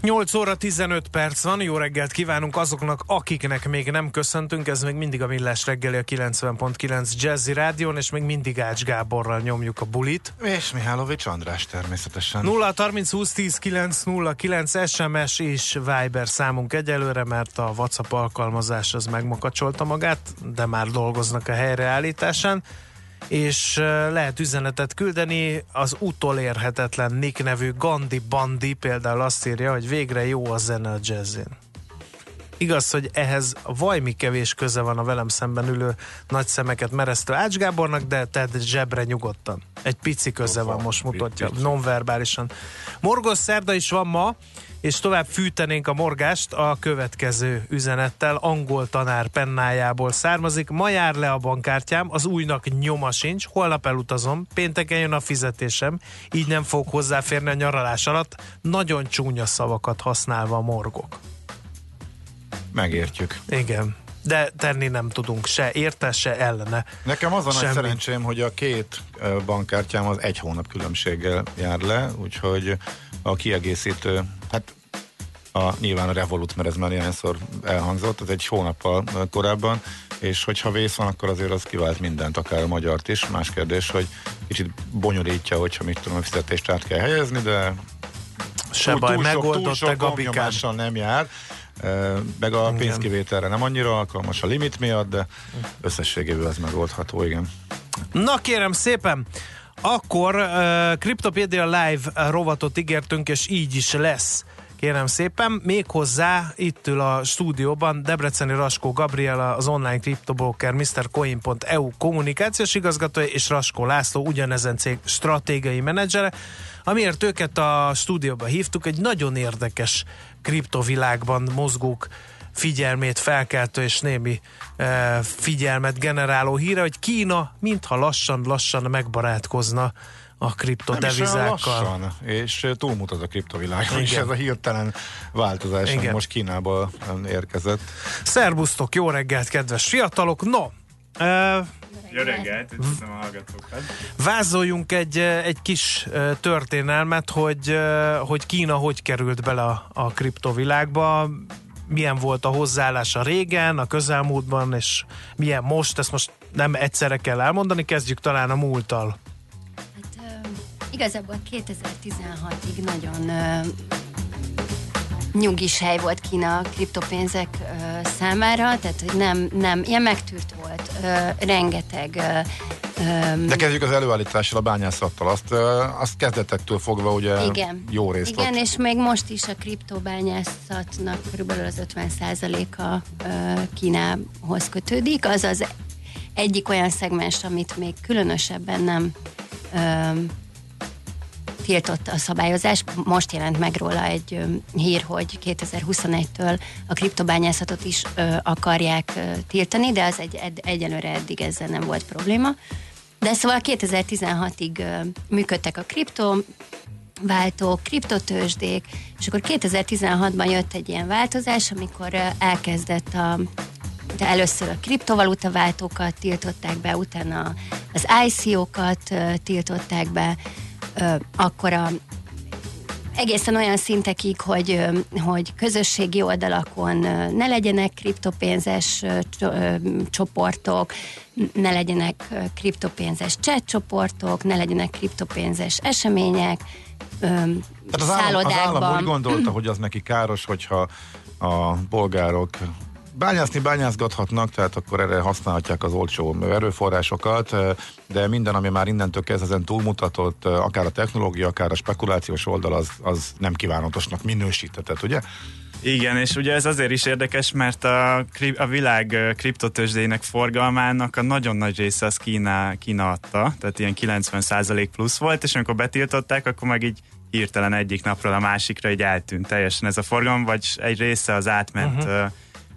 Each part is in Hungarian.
8 óra 15 perc van, jó reggelt kívánunk azoknak, akiknek még nem köszöntünk, ez még mindig a Millás reggeli a 90.9 Jazzy Rádión, és még mindig Ács Gáborral nyomjuk a bulit. És Mihálovics András természetesen. 0 30 20 10 9 0 9 SMS és Viber számunk egyelőre, mert a WhatsApp alkalmazás az megmakacsolta magát, de már dolgoznak a helyreállításán és lehet üzenetet küldeni. Az utolérhetetlen Nick nevű Gandhi Bandi például azt írja, hogy végre jó a zene a jazzin. Igaz, hogy ehhez vajmi kevés köze van a velem szemben ülő nagy szemeket meresztő Ács Gábornak, de tedd zsebre nyugodtan. Egy pici köze van, most mutatja, nonverbálisan. Morgos szerda is van ma, és tovább fűtenénk a morgást a következő üzenettel. Angol tanár pennájából származik. Ma jár le a bankkártyám, az újnak nyoma sincs, holnap elutazom, pénteken jön a fizetésem, így nem fog hozzáférni a nyaralás alatt. Nagyon csúnya szavakat használva a morgok. Megértjük. Igen de tenni nem tudunk se érte, se ellene. Nekem az a Semmi. nagy szerencsém, hogy a két bankkártyám az egy hónap különbséggel jár le, úgyhogy a kiegészítő, hát a, nyilván a Revolut, mert ez már ilyenszor elhangzott, ez egy hónappal korábban, és hogyha vész van, akkor azért az kivált mindent, akár a magyart is. Más kérdés, hogy kicsit bonyolítja, hogyha mit tudom, a fizetést át kell helyezni, de se túl, baj, túl megoldott sok, túl sok nem jár meg a igen. pénzkivételre nem annyira alkalmas a limit miatt, de összességében ez megoldható, igen. Na kérem szépen, akkor uh, Cryptopedia Live rovatot ígértünk, és így is lesz. Kérem szépen, méghozzá itt ül a stúdióban Debreceni Raskó Gabriela, az online kriptobroker MrCoin.eu kommunikációs igazgatója, és Raskó László, ugyanezen cég stratégiai menedzsere. Amiért őket a stúdióba hívtuk, egy nagyon érdekes kriptovilágban mozgók figyelmét felkeltő és némi e, figyelmet generáló híre, hogy Kína mintha lassan-lassan megbarátkozna a kriptodevizákkal. lassan, és túlmutat a kriptovilágon, és ez a hirtelen változás, Igen. most Kínából érkezett. Szerbusztok, jó reggelt, kedves fiatalok! No, uh, jó reggelt, üdvözlöm a hallgatókat. Vázoljunk egy, egy kis történelmet, hogy, hogy Kína hogy került bele a, a kriptovilágba, milyen volt a hozzáállása régen, a közelmúltban, és milyen most, ezt most nem egyszerre kell elmondani, kezdjük talán a múlttal. Hát, igazából 2016-ig nagyon nyugis hely volt Kína kriptopénzek ö, számára, tehát hogy nem, nem, ilyen megtűrt volt, ö, rengeteg ö, de kezdjük az előállítással, a bányászattal. Azt, azt kezdetektől fogva ugye igen, jó részt Igen, ott. és még most is a kriptobányászatnak körülbelül az 50%-a Kínához kötődik. Az az egyik olyan szegmens, amit még különösebben nem tiltott a szabályozás. Most jelent meg róla egy hír, hogy 2021-től a kriptobányászatot is akarják tiltani, de az egy, egy, egyelőre eddig ezzel nem volt probléma. De szóval 2016-ig ö, működtek a kripto váltók, kriptotősdék, és akkor 2016-ban jött egy ilyen változás, amikor elkezdett a de először a kriptovaluta váltókat tiltották be, utána az ICO-kat tiltották be, akkor a egészen olyan szintekig, hogy, hogy közösségi oldalakon ne legyenek kriptopénzes csoportok, ne legyenek kriptopénzes chat csoportok, ne legyenek kriptopénzes események, Tehát az állam, az állam úgy gondolta, hogy az neki káros, hogyha a polgárok bányászni bányászgathatnak, tehát akkor erre használhatják az olcsó erőforrásokat, de minden, ami már innentől kezd ezen túlmutatott, akár a technológia, akár a spekulációs oldal, az, az nem kívánatosnak minősítetett, ugye? Igen, és ugye ez azért is érdekes, mert a, a világ kriptotőzsdének forgalmának a nagyon nagy része az Kína, Kína adta, tehát ilyen 90% plusz volt, és amikor betiltották, akkor meg így hirtelen egyik napról a másikra így eltűnt teljesen ez a forgalom, vagy egy része az átment uh-huh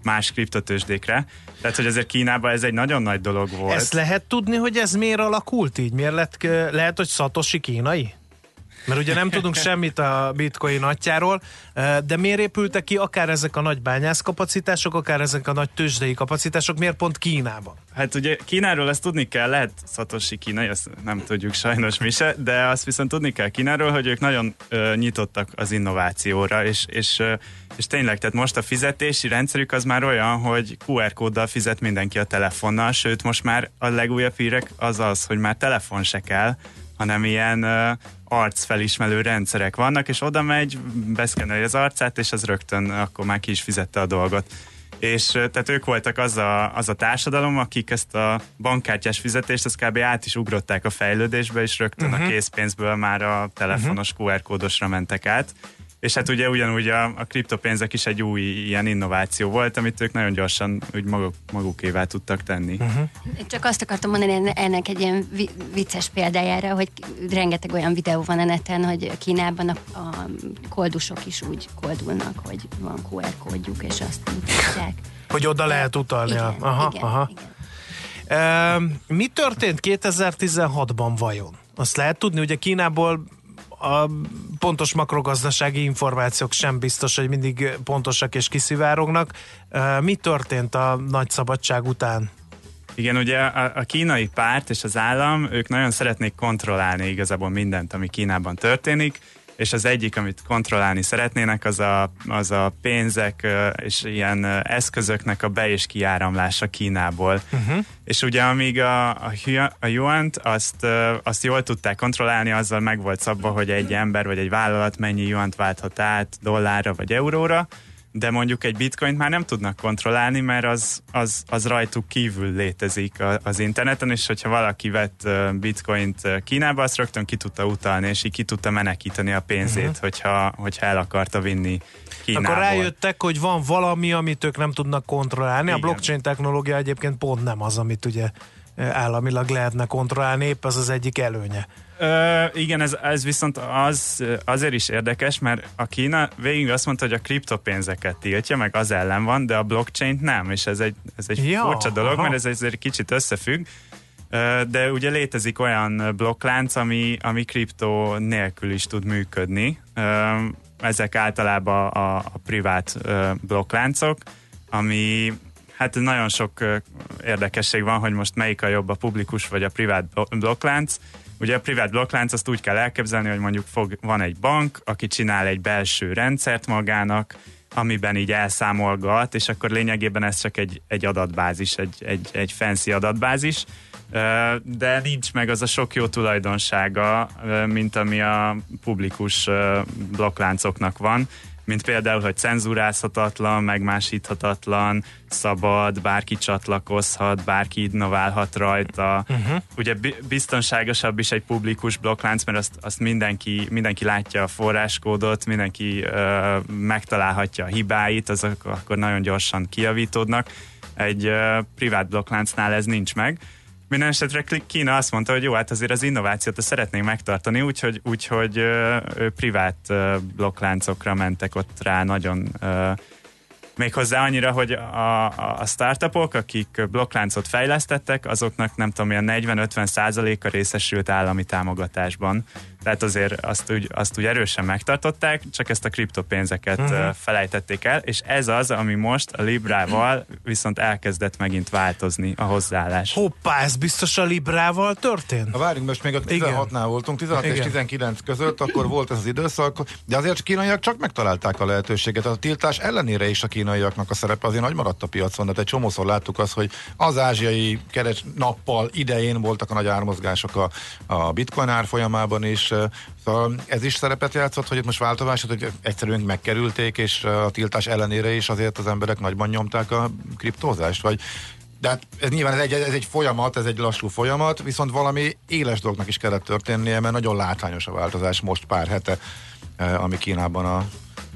más kriptotősdékre. Tehát, hogy azért Kínában ez egy nagyon nagy dolog volt. Ezt lehet tudni, hogy ez miért alakult így? Miért lett, lehet, hogy Satoshi kínai? Mert ugye nem tudunk semmit a bitcoin atyáról, de miért épültek ki akár ezek a nagy bányászkapacitások, akár ezek a nagy tőzsdei kapacitások, miért pont Kínában? Hát ugye Kínáról ezt tudni kell, lehet Satoshi kínai, ezt nem tudjuk sajnos mi se, de azt viszont tudni kell Kínáról, hogy ők nagyon uh, nyitottak az innovációra, és, és, uh, és tényleg, tehát most a fizetési rendszerük az már olyan, hogy QR kóddal fizet mindenki a telefonnal, sőt most már a legújabb hírek az az, hogy már telefon se kell, hanem ilyen uh, arcfelismerő rendszerek vannak, és oda megy, beszkeneli az arcát, és az rögtön akkor már ki is fizette a dolgot. És tehát ők voltak az a, az a társadalom, akik ezt a bankkártyás fizetést, az kb. át is ugrották a fejlődésbe, és rögtön uh-huh. a mhm. készpénzből már a telefonos uh-huh. QR kódosra mentek át. És hát ugye ugyanúgy a, a kriptopénzek is egy új ilyen innováció volt, amit ők nagyon gyorsan úgy maguk, magukévá tudtak tenni. Uh-huh. Csak azt akartam mondani ennek egy ilyen vicces példájára, hogy rengeteg olyan videó van a neten, hogy Kínában a, a koldusok is úgy koldulnak, hogy van QR kódjuk, és azt mutatják. Hogy oda lehet utalni. Igen, aha, igen, aha. igen. Uh, mi történt 2016-ban vajon? Azt lehet tudni, ugye Kínából a pontos makrogazdasági információk sem biztos, hogy mindig pontosak és kiszivárognak. Mi történt a nagy szabadság után? Igen, ugye a, kínai párt és az állam, ők nagyon szeretnék kontrollálni igazából mindent, ami Kínában történik, és az egyik, amit kontrollálni szeretnének, az a, az a pénzek és ilyen eszközöknek a be- és kiáramlása Kínából. Uh-huh. És ugye amíg a, a, a yuan azt, azt jól tudták kontrollálni, azzal meg volt szabva, hogy egy ember vagy egy vállalat mennyi yuan válthat át dollárra vagy euróra, de mondjuk egy bitcoint már nem tudnak kontrollálni, mert az, az, az rajtuk kívül létezik az interneten, és hogyha valaki vett bitcoint Kínába, azt rögtön ki tudta utalni, és így ki tudta menekíteni a pénzét, uh-huh. hogyha, hogyha el akarta vinni Kínából. Akkor rájöttek, hogy van valami, amit ők nem tudnak kontrollálni. Igen. A blockchain technológia egyébként pont nem az, amit ugye államilag lehetne kontrollálni, épp az az egyik előnye. Ö, igen, ez, ez viszont az, azért is érdekes, mert a Kína végig azt mondta, hogy a kriptopénzeket tiltja, meg az ellen van, de a blockchain nem, és ez egy, ez egy ja, furcsa dolog, aha. mert ez azért kicsit összefügg. De ugye létezik olyan blokklánc, ami, ami kriptó nélkül is tud működni. Ezek általában a, a privát blokkláncok, ami hát nagyon sok érdekesség van, hogy most melyik a jobb, a publikus vagy a privát blokklánc. Ugye a privát blokklánc azt úgy kell elképzelni, hogy mondjuk fog, van egy bank, aki csinál egy belső rendszert magának, amiben így elszámolgat, és akkor lényegében ez csak egy, egy adatbázis, egy, egy, egy fancy adatbázis, de nincs meg az a sok jó tulajdonsága, mint ami a publikus blokkláncoknak van mint például, hogy cenzúrázhatatlan, megmásíthatatlan, szabad, bárki csatlakozhat, bárki innoválhat rajta. Uh-huh. Ugye biztonságosabb is egy publikus blokklánc, mert azt, azt mindenki, mindenki látja a forráskódot, mindenki uh, megtalálhatja a hibáit, azok akkor nagyon gyorsan kijavítódnak. Egy uh, privát blokkláncnál ez nincs meg. Minden esetre Kína azt mondta, hogy jó, hát azért az innovációt szeretnénk megtartani, úgyhogy, úgyhogy ö, ö, privát ö, blokkláncokra mentek ott rá nagyon ö, Méghozzá annyira, hogy a, a startupok, akik blokkláncot fejlesztettek, azoknak nem tudom, ilyen 40-50 százaléka részesült állami támogatásban. Tehát azért azt úgy, azt úgy erősen megtartották, csak ezt a kriptopénzeket uh-huh. felejtették el, és ez az, ami most a Librával viszont elkezdett megint változni a hozzáállás. Hoppá, ez biztos a Librával történt? Na várjunk, most még a 16-nál voltunk, 16 Igen. és 19 között, akkor volt ez az időszak, de azért a kínaiak csak megtalálták a lehetőséget. A tiltás ellenére is a kínaiaknak a szerepe azért nagy maradt a piacon, de egy csomószor láttuk azt, hogy az ázsiai keres nappal idején voltak a nagy ármozgások a, a bitcoin árfolyamában is, szóval ez is szerepet játszott, hogy itt most változás, hogy egyszerűen megkerülték, és a tiltás ellenére is azért az emberek nagyban nyomták a kriptózást, vagy de hát ez nyilván ez egy, ez egy folyamat, ez egy lassú folyamat, viszont valami éles dolognak is kellett történnie, mert nagyon látványos a változás most pár hete, ami Kínában a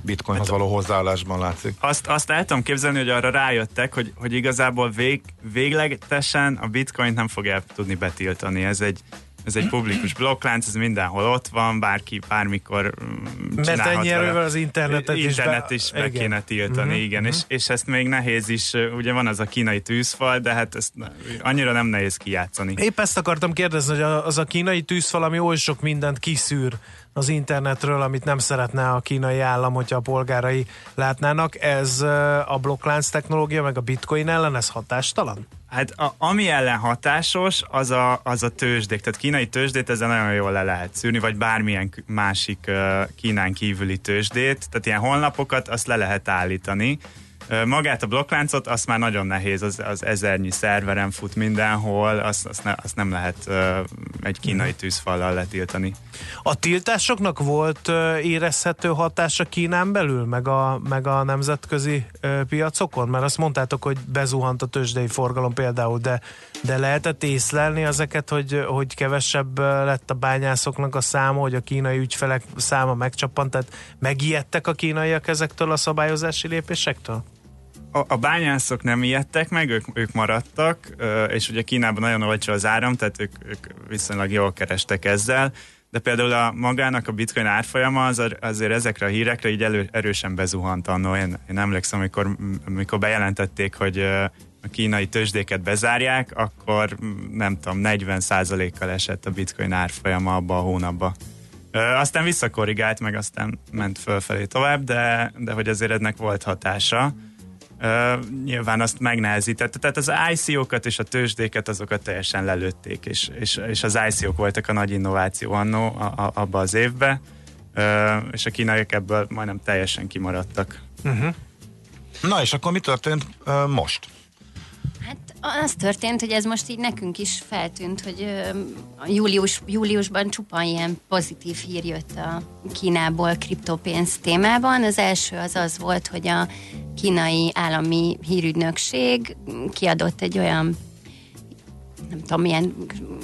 bitcoinhoz hát, való hozzáállásban látszik. Azt, azt el tudom képzelni, hogy arra rájöttek, hogy, hogy igazából vég, véglegesen a bitcoint nem fogják tudni betiltani. Ez egy, ez egy publikus blokklánc, ez mindenhol ott van, bárki bármikor mm, Mert ennyi erővel az internetet, internet is, be, is be igen. kéne tiltani, mm-hmm. igen, és, és ezt még nehéz is, ugye van az a kínai tűzfal, de hát ezt annyira nem nehéz kijátszani. Épp ezt akartam kérdezni, hogy az a kínai tűzfal, ami oly sok mindent kiszűr az internetről, amit nem szeretne a kínai állam, hogyha a polgárai látnának, ez a blokklánc technológia, meg a bitcoin ellen, ez hatástalan? Hát a, ami ellen hatásos, az a, az a tőzsdék. Tehát kínai tőzsdét ezzel nagyon jól le lehet szűrni, vagy bármilyen másik uh, Kínán kívüli tőzsdét. Tehát ilyen honlapokat azt le lehet állítani. Magát a blokkláncot, azt már nagyon nehéz, az, az ezernyi szerveren fut mindenhol, azt, azt, ne, azt nem lehet uh, egy kínai mhm. tűzfallal letiltani. A tiltásoknak volt uh, érezhető hatása Kínán belül, meg a, meg a nemzetközi uh, piacokon? Mert azt mondtátok, hogy bezuhant a tőzsdei forgalom például, de, de lehetett észlelni ezeket, hogy, hogy kevesebb lett a bányászoknak a száma, hogy a kínai ügyfelek száma megcsappant, tehát megijedtek a kínaiak ezektől a szabályozási lépésektől? A, a bányászok nem ijedtek meg, ők, ők maradtak, és ugye Kínában nagyon olcsó az áram, tehát ők, ők viszonylag jól kerestek ezzel, de például a magának a bitcoin árfolyama az, azért ezekre a hírekre így elő, erősen bezuhant annó. Én, én emlékszem, amikor, amikor bejelentették, hogy a kínai tőzsdéket bezárják, akkor nem tudom, 40%-kal esett a bitcoin árfolyama abba a hónapba. aztán visszakorrigált, meg aztán ment fölfelé tovább, de, de hogy azért ennek volt hatása. Uh, nyilván azt megnehezítette. Tehát az ICO-kat és a tőzsdéket azokat teljesen lelőtték, és, és, és az ICO-k voltak a nagy innováció annó abba az évbe, uh, és a kínaiak ebből majdnem teljesen kimaradtak. Uh-huh. Na és akkor mi történt uh, most? Az történt, hogy ez most így nekünk is feltűnt, hogy július, júliusban csupán ilyen pozitív hír jött a Kínából kriptopénz témában. Az első az az volt, hogy a kínai állami hírügynökség kiadott egy olyan nem tudom, milyen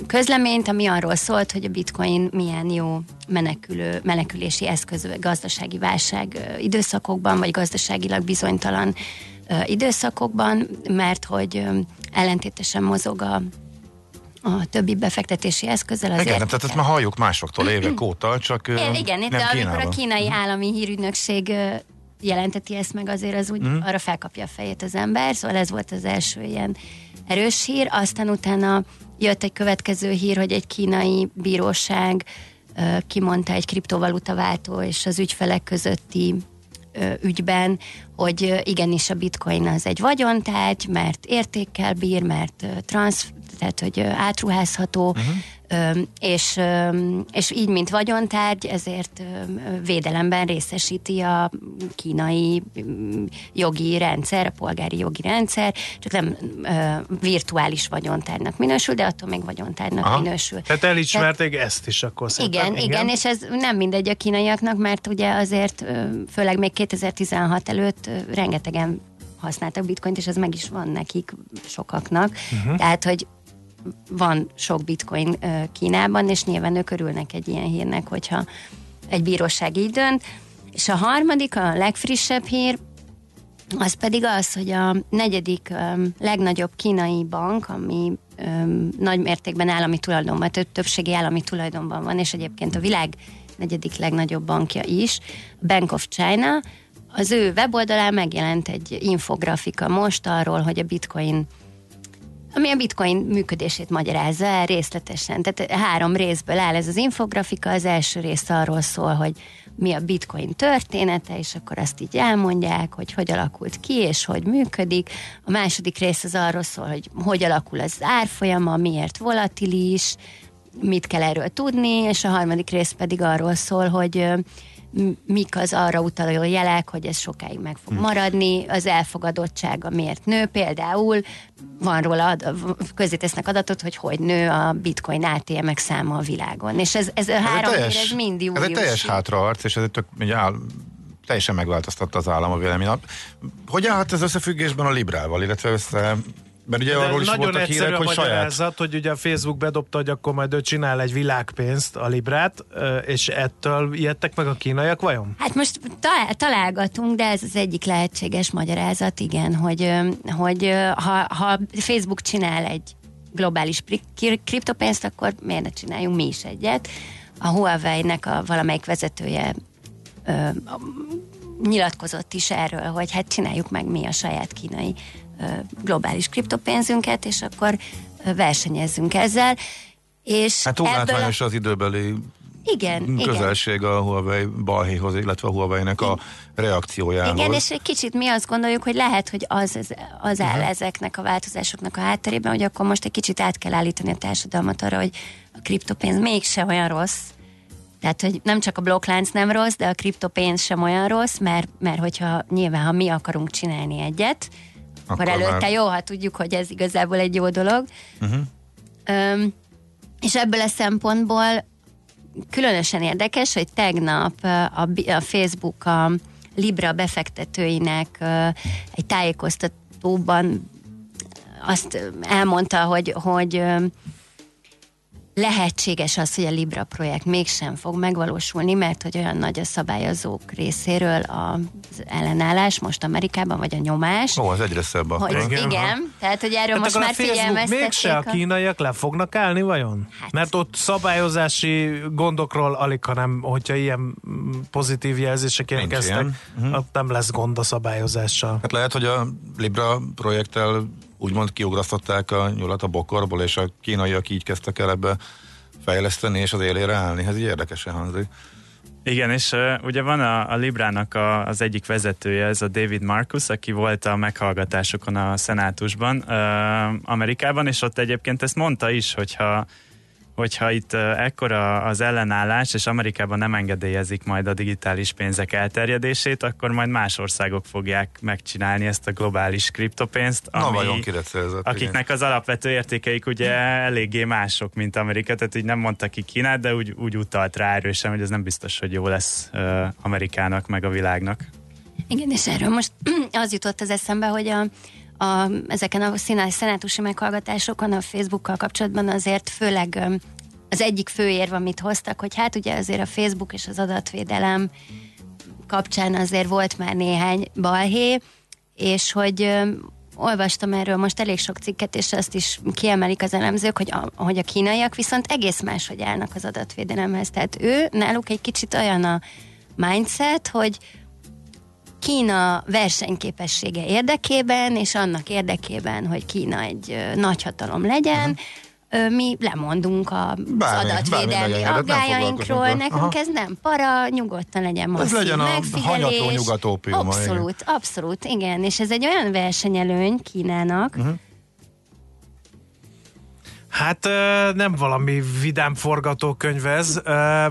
közleményt, ami arról szólt, hogy a bitcoin milyen jó menekülő, menekülési eszköz gazdasági válság időszakokban, vagy gazdaságilag bizonytalan időszakokban, mert hogy ellentétesen mozog a, a többi befektetési eszközzel. Azért igen, tehát ezt már halljuk másoktól évek óta, csak igen, igen nem de Kínában. amikor a kínai állami hírügynökség jelenteti ezt meg, azért az úgy mm. arra felkapja a fejét az ember, szóval ez volt az első ilyen erős hír, aztán utána jött egy következő hír, hogy egy kínai bíróság kimondta egy kriptovaluta váltó és az ügyfelek közötti ügyben, hogy igenis a bitcoin az egy vagyontárgy, mert értékkel bír, mert transz, tehát hogy átruházható, uh-huh és, és így, mint vagyontárgy, ezért védelemben részesíti a kínai jogi rendszer, a polgári jogi rendszer, csak nem virtuális vagyontárgynak minősül, de attól még vagyontárgynak Aha. minősül. Tehát elismerték Tehát, ezt is akkor szerintem. Igen, igen, igen, és ez nem mindegy a kínaiaknak, mert ugye azért, főleg még 2016 előtt rengetegen használtak bitcoint, és ez meg is van nekik sokaknak. Uh-huh. Tehát, hogy van sok bitcoin Kínában, és nyilván ők örülnek egy ilyen hírnek, hogyha egy bíróság így dönt. És a harmadik, a legfrissebb hír, az pedig az, hogy a negyedik legnagyobb kínai bank, ami nagy mértékben állami tulajdonban, több többségi állami tulajdonban van, és egyébként a világ negyedik legnagyobb bankja is, Bank of China, az ő weboldalán megjelent egy infografika most arról, hogy a bitcoin ami a bitcoin működését magyarázza el részletesen. Tehát három részből áll ez az infografika. Az első rész arról szól, hogy mi a bitcoin története, és akkor azt így elmondják, hogy hogy alakult ki, és hogy működik. A második rész az arról szól, hogy hogy alakul az árfolyama, miért volatilis, mit kell erről tudni, és a harmadik rész pedig arról szól, hogy mik az arra utaló jelek, hogy ez sokáig meg fog hm. maradni, az elfogadottsága miért nő, például van róla, ad, közé tesznek adatot, hogy hogy nő a bitcoin ATM-ek száma a világon. És ez, ez, a három teljes, ér, ez mind július. Ez egy teljes hátraarc, és ez egy tök, egy áll, teljesen megváltoztatta az állam a véleményet. Hogy állhat ez összefüggésben a Librával, illetve össze mert ugye arról is nagyon voltak hírek, hogy saját... hogy ugye a Facebook bedobta, hogy akkor majd ő csinál egy világpénzt, a Librát, és ettől ijedtek meg a kínaiak vajon? Hát most talál, találgatunk, de ez az egyik lehetséges magyarázat, igen, hogy, hogy ha, ha Facebook csinál egy globális kriptopénzt, akkor miért ne csináljunk mi is egyet. A Huawei-nek a valamelyik vezetője ö, nyilatkozott is erről, hogy hát csináljuk meg mi a saját kínai globális kriptopénzünket, és akkor versenyezzünk ezzel. És hát túl látványos a... az időbeli igen, közelség igen. a Huawei balhéhoz, illetve a Huawei-nek a reakciójához. Igen, és egy kicsit mi azt gondoljuk, hogy lehet, hogy az, az, az áll uh-huh. ezeknek a változásoknak a hátterében, hogy akkor most egy kicsit át kell állítani a társadalmat arra, hogy a kriptopénz mégse olyan rossz, tehát, hogy nem csak a blokklánc nem rossz, de a kriptopénz sem olyan rossz, mert, mert hogyha nyilván, ha mi akarunk csinálni egyet, akkor, akkor előtte már... jó, ha tudjuk, hogy ez igazából egy jó dolog. Uh-huh. Öm, és ebből a szempontból különösen érdekes, hogy tegnap a, a Facebook a Libra befektetőinek egy tájékoztatóban azt elmondta, hogy, hogy lehetséges az, hogy a Libra projekt mégsem fog megvalósulni, mert hogy olyan nagy a szabályozók részéről az ellenállás most Amerikában, vagy a nyomás. Ó, az egyre szebb hogy, Igen, igen tehát hogy erről hát most már figyelmeztették. Mégse a kínaiak le fognak állni vajon? Hát. Mert ott szabályozási gondokról alig, hanem hogyha ilyen pozitív jelzések érkeztek, uh-huh. nem lesz gond a szabályozással. Hát lehet, hogy a Libra projekttel úgymond kiugrasztották a nyulat a bokorból, és a kínaiak így kezdtek el ebbe fejleszteni, és az élére állni. Ez így érdekesen hangzik. Igen, és ugye van a, a Librának a, az egyik vezetője, ez a David Marcus, aki volt a meghallgatásokon a szenátusban uh, Amerikában, és ott egyébként ezt mondta is, hogyha hogyha itt ekkora az ellenállás, és Amerikában nem engedélyezik majd a digitális pénzek elterjedését, akkor majd más országok fogják megcsinálni ezt a globális kriptopénzt, ami, Na, akiknek igen. az alapvető értékeik ugye eléggé mások, mint Amerika, tehát így nem mondta ki Kínát, de úgy, úgy utalt rá erősen, hogy ez nem biztos, hogy jó lesz uh, Amerikának, meg a világnak. Igen, és erről most az jutott az eszembe, hogy a a, ezeken a színás szenátusi meghallgatásokon a Facebookkal kapcsolatban azért főleg az egyik fő érv, amit hoztak, hogy hát ugye azért a Facebook és az adatvédelem kapcsán azért volt már néhány balhé, és hogy olvastam erről most elég sok cikket, és azt is kiemelik az elemzők, hogy a, hogy a kínaiak viszont egész máshogy állnak az adatvédelemhez. Tehát ő, náluk egy kicsit olyan a mindset, hogy Kína versenyképessége érdekében, és annak érdekében, hogy Kína egy nagyhatalom legyen, uh-huh. mi lemondunk a bármi, adatvédelmi aggájainkról, nekünk Aha. ez nem para, nyugodtan legyen masszív Ez legyen a hanyatló nyugatópiuma. Abszolút, igen. abszolút, igen, és ez egy olyan versenyelőny Kínának, uh-huh Hát nem valami vidám forgatókönyv ez.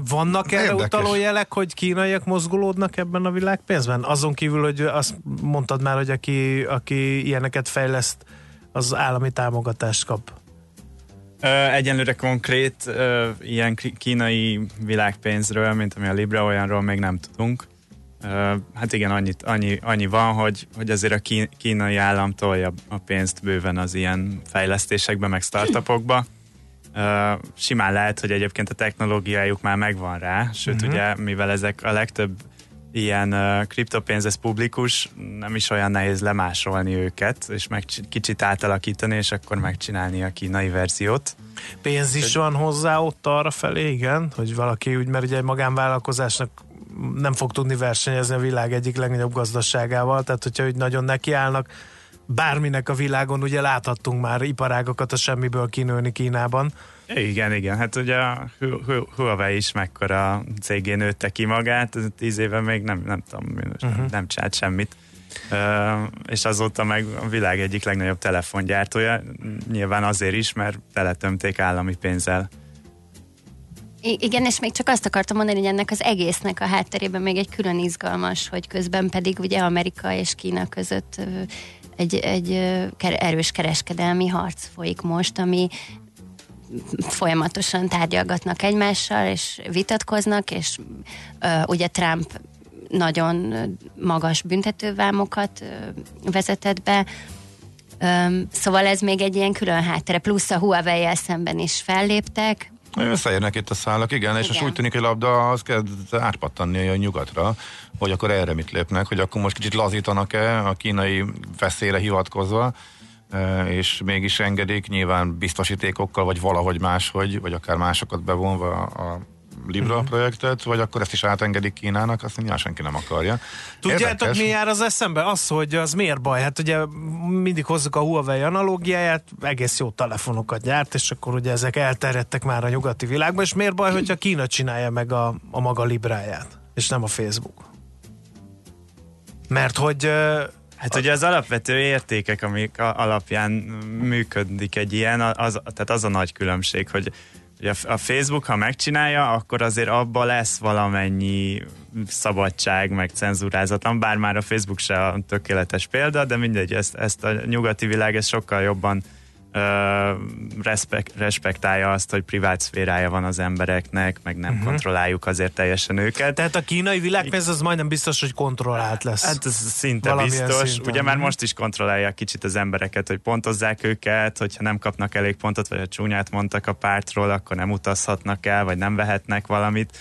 Vannak erre Érdekes. utaló jelek, hogy kínaiak mozgulódnak ebben a világpénzben? Azon kívül, hogy azt mondtad már, hogy aki, aki ilyeneket fejleszt, az állami támogatást kap. Egyenlőre konkrét ilyen kínai világpénzről, mint ami a Libra, olyanról még nem tudunk. Hát igen, annyit, annyi, annyi van, hogy, hogy azért a kínai állam tolja a pénzt bőven az ilyen fejlesztésekbe, meg startupokba. Simán lehet, hogy egyébként a technológiájuk már megvan rá, sőt uh-huh. ugye, mivel ezek a legtöbb ilyen uh, kriptopénz, ez publikus, nem is olyan nehéz lemásolni őket, és meg kicsit átalakítani, és akkor megcsinálni a kínai verziót. Pénz is van hozzá ott arra felé, igen, hogy valaki úgy, mert ugye egy magánvállalkozásnak nem fog tudni versenyezni a világ egyik legnagyobb gazdaságával, tehát hogyha úgy nagyon nekiállnak, bárminek a világon, ugye láthattunk már iparágokat a semmiből kinőni Kínában. Igen, igen, hát ugye a Huawei is mekkora cégé nőtte ki magát, tíz éve még nem, nem tudom, uh-huh. nem csinált semmit. Uh, és azóta meg a világ egyik legnagyobb telefongyártója, nyilván azért is, mert teletömték állami pénzzel igen, és még csak azt akartam mondani, hogy ennek az egésznek a hátterében még egy külön izgalmas, hogy közben pedig ugye Amerika és Kína között egy, egy erős kereskedelmi harc folyik most, ami folyamatosan tárgyalgatnak egymással, és vitatkoznak, és uh, ugye Trump nagyon magas büntetővámokat vezetett be, um, szóval ez még egy ilyen külön háttere, plusz a Huawei-el szemben is felléptek, Összeérnek itt a szálak, igen, igen, és most úgy tűnik, hogy a labda az kezd átpattanni a nyugatra, hogy akkor erre mit lépnek, hogy akkor most kicsit lazítanak-e a kínai veszélyre hivatkozva, és mégis engedik, nyilván biztosítékokkal, vagy valahogy máshogy, vagy akár másokat bevonva a Libra uh-huh. projektet, vagy akkor ezt is átengedik Kínának, azt nyilván senki nem akarja. Tudjátok, Érdekes. mi jár az eszembe? Az, hogy az miért baj? Hát ugye mindig hozzuk a Huawei analógiáját, egész jó telefonokat gyárt, és akkor ugye ezek elterjedtek már a nyugati világban, és miért baj, hogyha Kína csinálja meg a, a maga Libráját, és nem a Facebook? Mert hogy Hát ugye az alapvető értékek, amik alapján működik egy ilyen, az, tehát az a nagy különbség, hogy Ugye a Facebook, ha megcsinálja, akkor azért abba lesz valamennyi szabadság, meg cenzúrázatlan, bár már a Facebook se a tökéletes példa, de mindegy, ezt, ezt a nyugati világ ezt sokkal jobban respekt, respektálja azt, hogy privát szférája van az embereknek, meg nem uh-huh. kontrolláljuk azért teljesen őket. Tehát a kínai világpénz az majdnem biztos, hogy kontrollált lesz. Hát ez szinte Valamilyen biztos. Szinten. Ugye már most is kontrollálják kicsit az embereket, hogy pontozzák őket, hogyha nem kapnak elég pontot, vagy a csúnyát mondtak a pártról, akkor nem utazhatnak el, vagy nem vehetnek valamit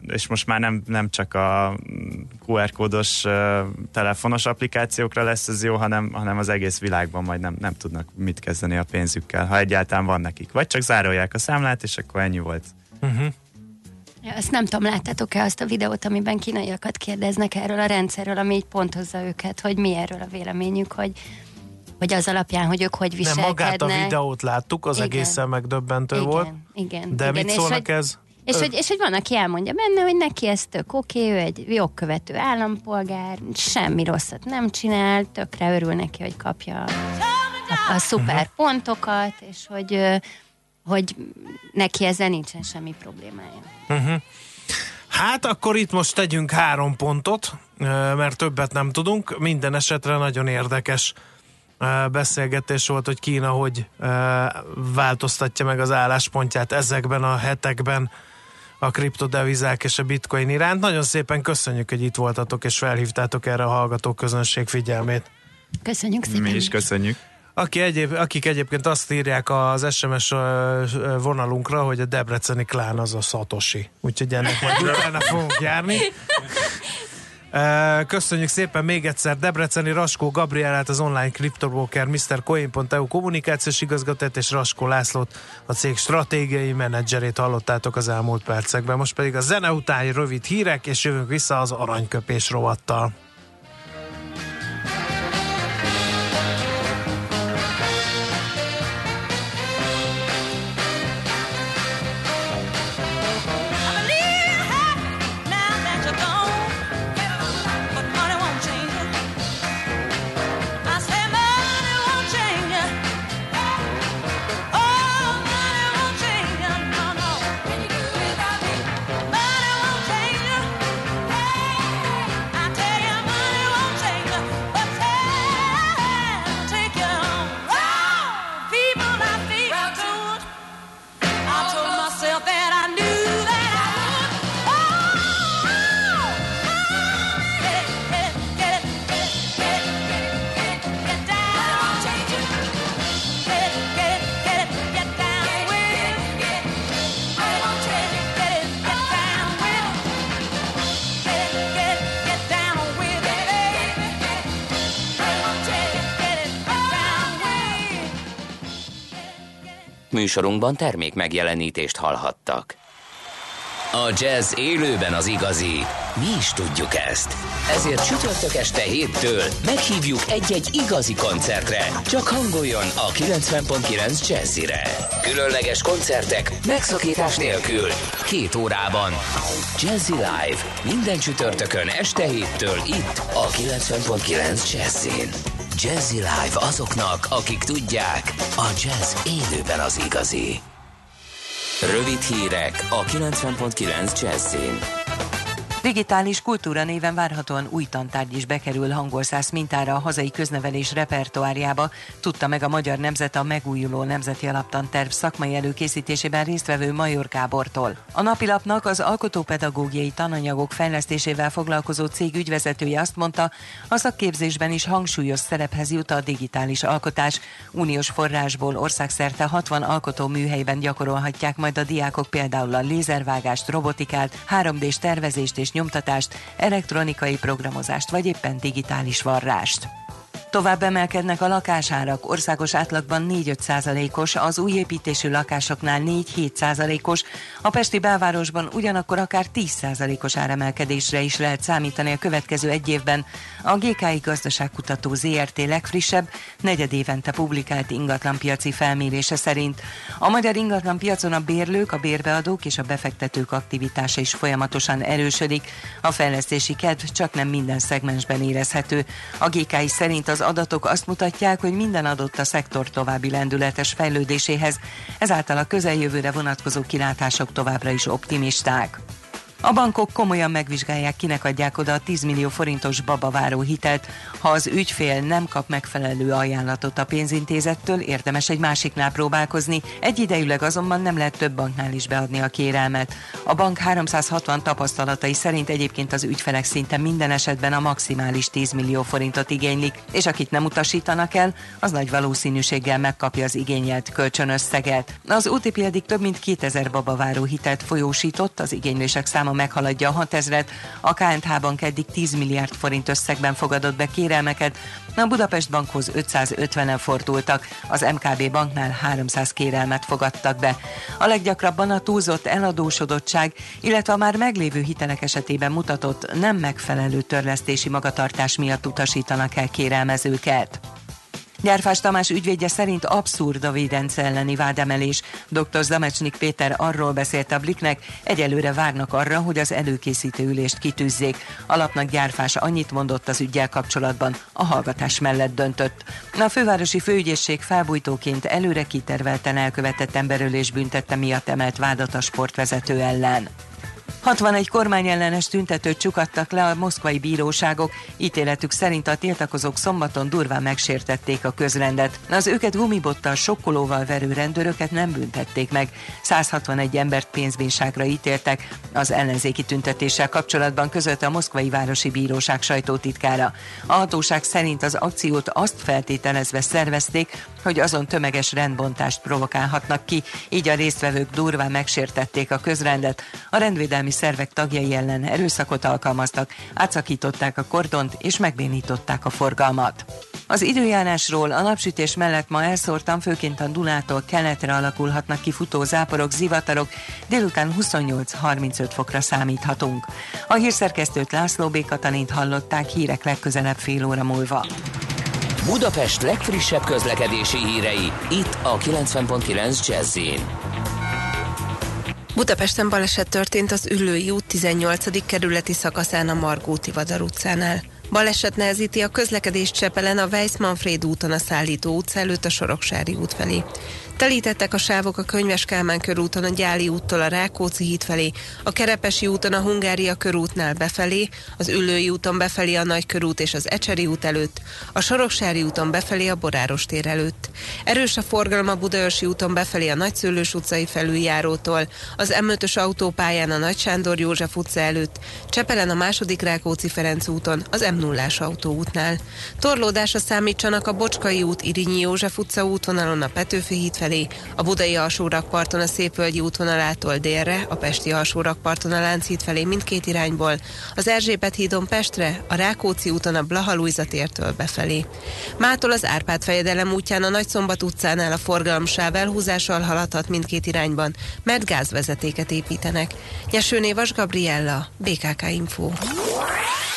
és most már nem, nem csak a QR kódos telefonos applikációkra lesz ez jó, hanem, hanem az egész világban majd nem, nem tudnak mit kezdeni a pénzükkel, ha egyáltalán van nekik. Vagy csak zárolják a számlát, és akkor ennyi volt. Uh-huh. Ja, azt nem tudom, láttátok-e azt a videót, amiben kínaiakat kérdeznek erről a rendszerről, ami így pontozza őket, hogy mi erről a véleményük, hogy hogy az alapján, hogy ők hogy viselkednek. Nem, magát a videót láttuk, az igen. egészen megdöbbentő igen, volt. Igen, De igen. mit szólnak ez? És hogy, és hogy van, aki elmondja benne, hogy neki ez tök oké, ő egy jogkövető állampolgár, semmi rosszat nem csinál, tökre örül neki, hogy kapja a, a szuper uh-huh. pontokat, és hogy, hogy neki ezzel nincsen semmi problémája. Uh-huh. Hát akkor itt most tegyünk három pontot, mert többet nem tudunk. Minden esetre nagyon érdekes beszélgetés volt, hogy Kína hogy változtatja meg az álláspontját ezekben a hetekben a kriptodevizák és a bitcoin iránt. Nagyon szépen köszönjük, hogy itt voltatok és felhívtátok erre a hallgató közönség figyelmét. Köszönjük szépen. Mi is köszönjük. Aki egyéb, akik egyébként azt írják az SMS vonalunkra, hogy a Debreceni klán az a Satoshi. Úgyhogy ennek majd utána fogunk járni. Köszönjük szépen még egyszer Debreceni Raskó Gabrielát, az online kriptobroker Mr. Coin.eu kommunikációs igazgatót és Raskó Lászlót, a cég stratégiai menedzserét hallottátok az elmúlt percekben. Most pedig a zene után rövid hírek, és jövünk vissza az aranyköpés rovattal. Műsorunkban termék megjelenítést hallhattak. A jazz élőben az igazi. Mi is tudjuk ezt. Ezért csütörtök este héttől meghívjuk egy-egy igazi koncertre. Csak hangoljon a 90.9 Jazzire. Különleges koncertek megszakítás nélkül. Két órában. Jazzy Live. Minden csütörtökön este héttől itt a 90.9 Jazzin. Jazzy Live azoknak, akik tudják, a jazz élőben az igazi. Rövid hírek a 90.9 Jazzin. Digitális kultúra néven várhatóan új tantárgy is bekerül hangorszász mintára a hazai köznevelés repertoárjába, tudta meg a Magyar Nemzet a megújuló nemzeti alaptanterv szakmai előkészítésében résztvevő Major Gábortól. A napilapnak az alkotópedagógiai tananyagok fejlesztésével foglalkozó cég ügyvezetője azt mondta, a szakképzésben is hangsúlyos szerephez jut a digitális alkotás. Uniós forrásból országszerte 60 alkotó műhelyben gyakorolhatják majd a diákok például a lézervágást, robotikát, 3D-s tervezést és nyomtatást, elektronikai programozást vagy éppen digitális varrást. Tovább emelkednek a lakásárak, országos átlagban 4-5 százalékos, az új építésű lakásoknál 4-7 százalékos, a Pesti belvárosban ugyanakkor akár 10 százalékos áremelkedésre is lehet számítani a következő egy évben. A GKI Gazdaságkutató ZRT legfrissebb, negyed évente publikált ingatlanpiaci felmérése szerint. A magyar ingatlanpiacon a bérlők, a bérbeadók és a befektetők aktivitása is folyamatosan erősödik. A fejlesztési kedv csak nem minden szegmensben érezhető. A GKI szerint az adatok azt mutatják, hogy minden adott a szektor további lendületes fejlődéséhez, ezáltal a közeljövőre vonatkozó kilátások továbbra is optimisták. A bankok komolyan megvizsgálják, kinek adják oda a 10 millió forintos babaváró hitelt. Ha az ügyfél nem kap megfelelő ajánlatot a pénzintézettől, érdemes egy másiknál próbálkozni, egyidejűleg azonban nem lehet több banknál is beadni a kérelmet. A bank 360 tapasztalatai szerint egyébként az ügyfelek szinte minden esetben a maximális 10 millió forintot igénylik, és akit nem utasítanak el, az nagy valószínűséggel megkapja az igényelt kölcsönösszeget. Az OTP eddig több mint 2000 babaváró hitelt folyósított, az igénylések száma meghaladja a 6000-et, a KNH-bank eddig 10 milliárd forint összegben fogadott be kérelmeket, a Budapest Bankhoz 550-en fordultak, az MKB banknál 300 kérelmet fogadtak be. A leggyakrabban a túlzott eladósodottság, illetve a már meglévő hitelek esetében mutatott nem megfelelő törlesztési magatartás miatt utasítanak el kérelmezőket. Gyárfás Tamás ügyvédje szerint abszurd a védence elleni vádemelés. Dr. Zamecsnik Péter arról beszélt a Bliknek, egyelőre várnak arra, hogy az előkészítő ülést kitűzzék. Alapnak Gyárfás annyit mondott az ügyel kapcsolatban, a hallgatás mellett döntött. A fővárosi főügyészség felbújtóként előre kitervelten elkövetett emberölés büntette miatt emelt vádat a sportvezető ellen. 61 kormányellenes tüntetőt csukadtak le a moszkvai bíróságok, ítéletük szerint a tiltakozók szombaton durván megsértették a közrendet. Az őket gumibottal sokkolóval verő rendőröket nem büntették meg. 161 embert pénzbírságra ítéltek. Az ellenzéki tüntetéssel kapcsolatban között a moszkvai városi bíróság sajtótitkára. A hatóság szerint az akciót azt feltételezve szervezték, hogy azon tömeges rendbontást provokálhatnak ki, így a résztvevők durván megsértették a közrendet. A rendvédelmi szervek tagjai ellen erőszakot alkalmaztak, átszakították a kordont és megbénították a forgalmat. Az időjárásról a napsütés mellett ma elszórtan főként a Dunától keletre alakulhatnak ki futó záporok, zivatarok, délután 28-35 fokra számíthatunk. A hírszerkesztőt László B. Hallották hírek legközelebb fél óra múlva. Budapest legfrissebb közlekedési hírei, itt a 90.9 jazz Budapesten baleset történt az Üllői út 18. kerületi szakaszán a Margóti Vadar utcánál. Baleset nehezíti a közlekedést Csepelen a Weiss-Manfred úton a Szállító utca előtt a Soroksári út felé. Telítettek a sávok a Könyves Kálmán körúton a Gyáli úttól a Rákóczi híd felé, a Kerepesi úton a Hungária körútnál befelé, az Üllői úton befelé a Nagykörút és az Ecseri út előtt, a Soroksári úton befelé a Boráros tér előtt. Erős a forgalom a Budaörsi úton befelé a Nagyszőlős utcai felüljárótól, az M5-ös autópályán a Nagy Sándor József utca előtt, Csepelen a második Rákóczi Ferenc úton, az m 0 autóútnál. Torlódásra számítsanak a Bocskai út Irinyi József utca útvonalon a Petőfi híd felé, a Budai alsórakparton a Szépvölgyi útvonalától délre, a Pesti alsórakparton a Lánchíd felé mindkét irányból, az Erzsébet hídon Pestre, a Rákóczi úton a Blaha Lujza tértől befelé. Mától az Árpád fejedelem útján a Nagyszombat utcánál a forgalomsáv elhúzással haladhat mindkét irányban, mert gázvezetéket építenek. Nyesőné Vas Gabriella, BKK Info.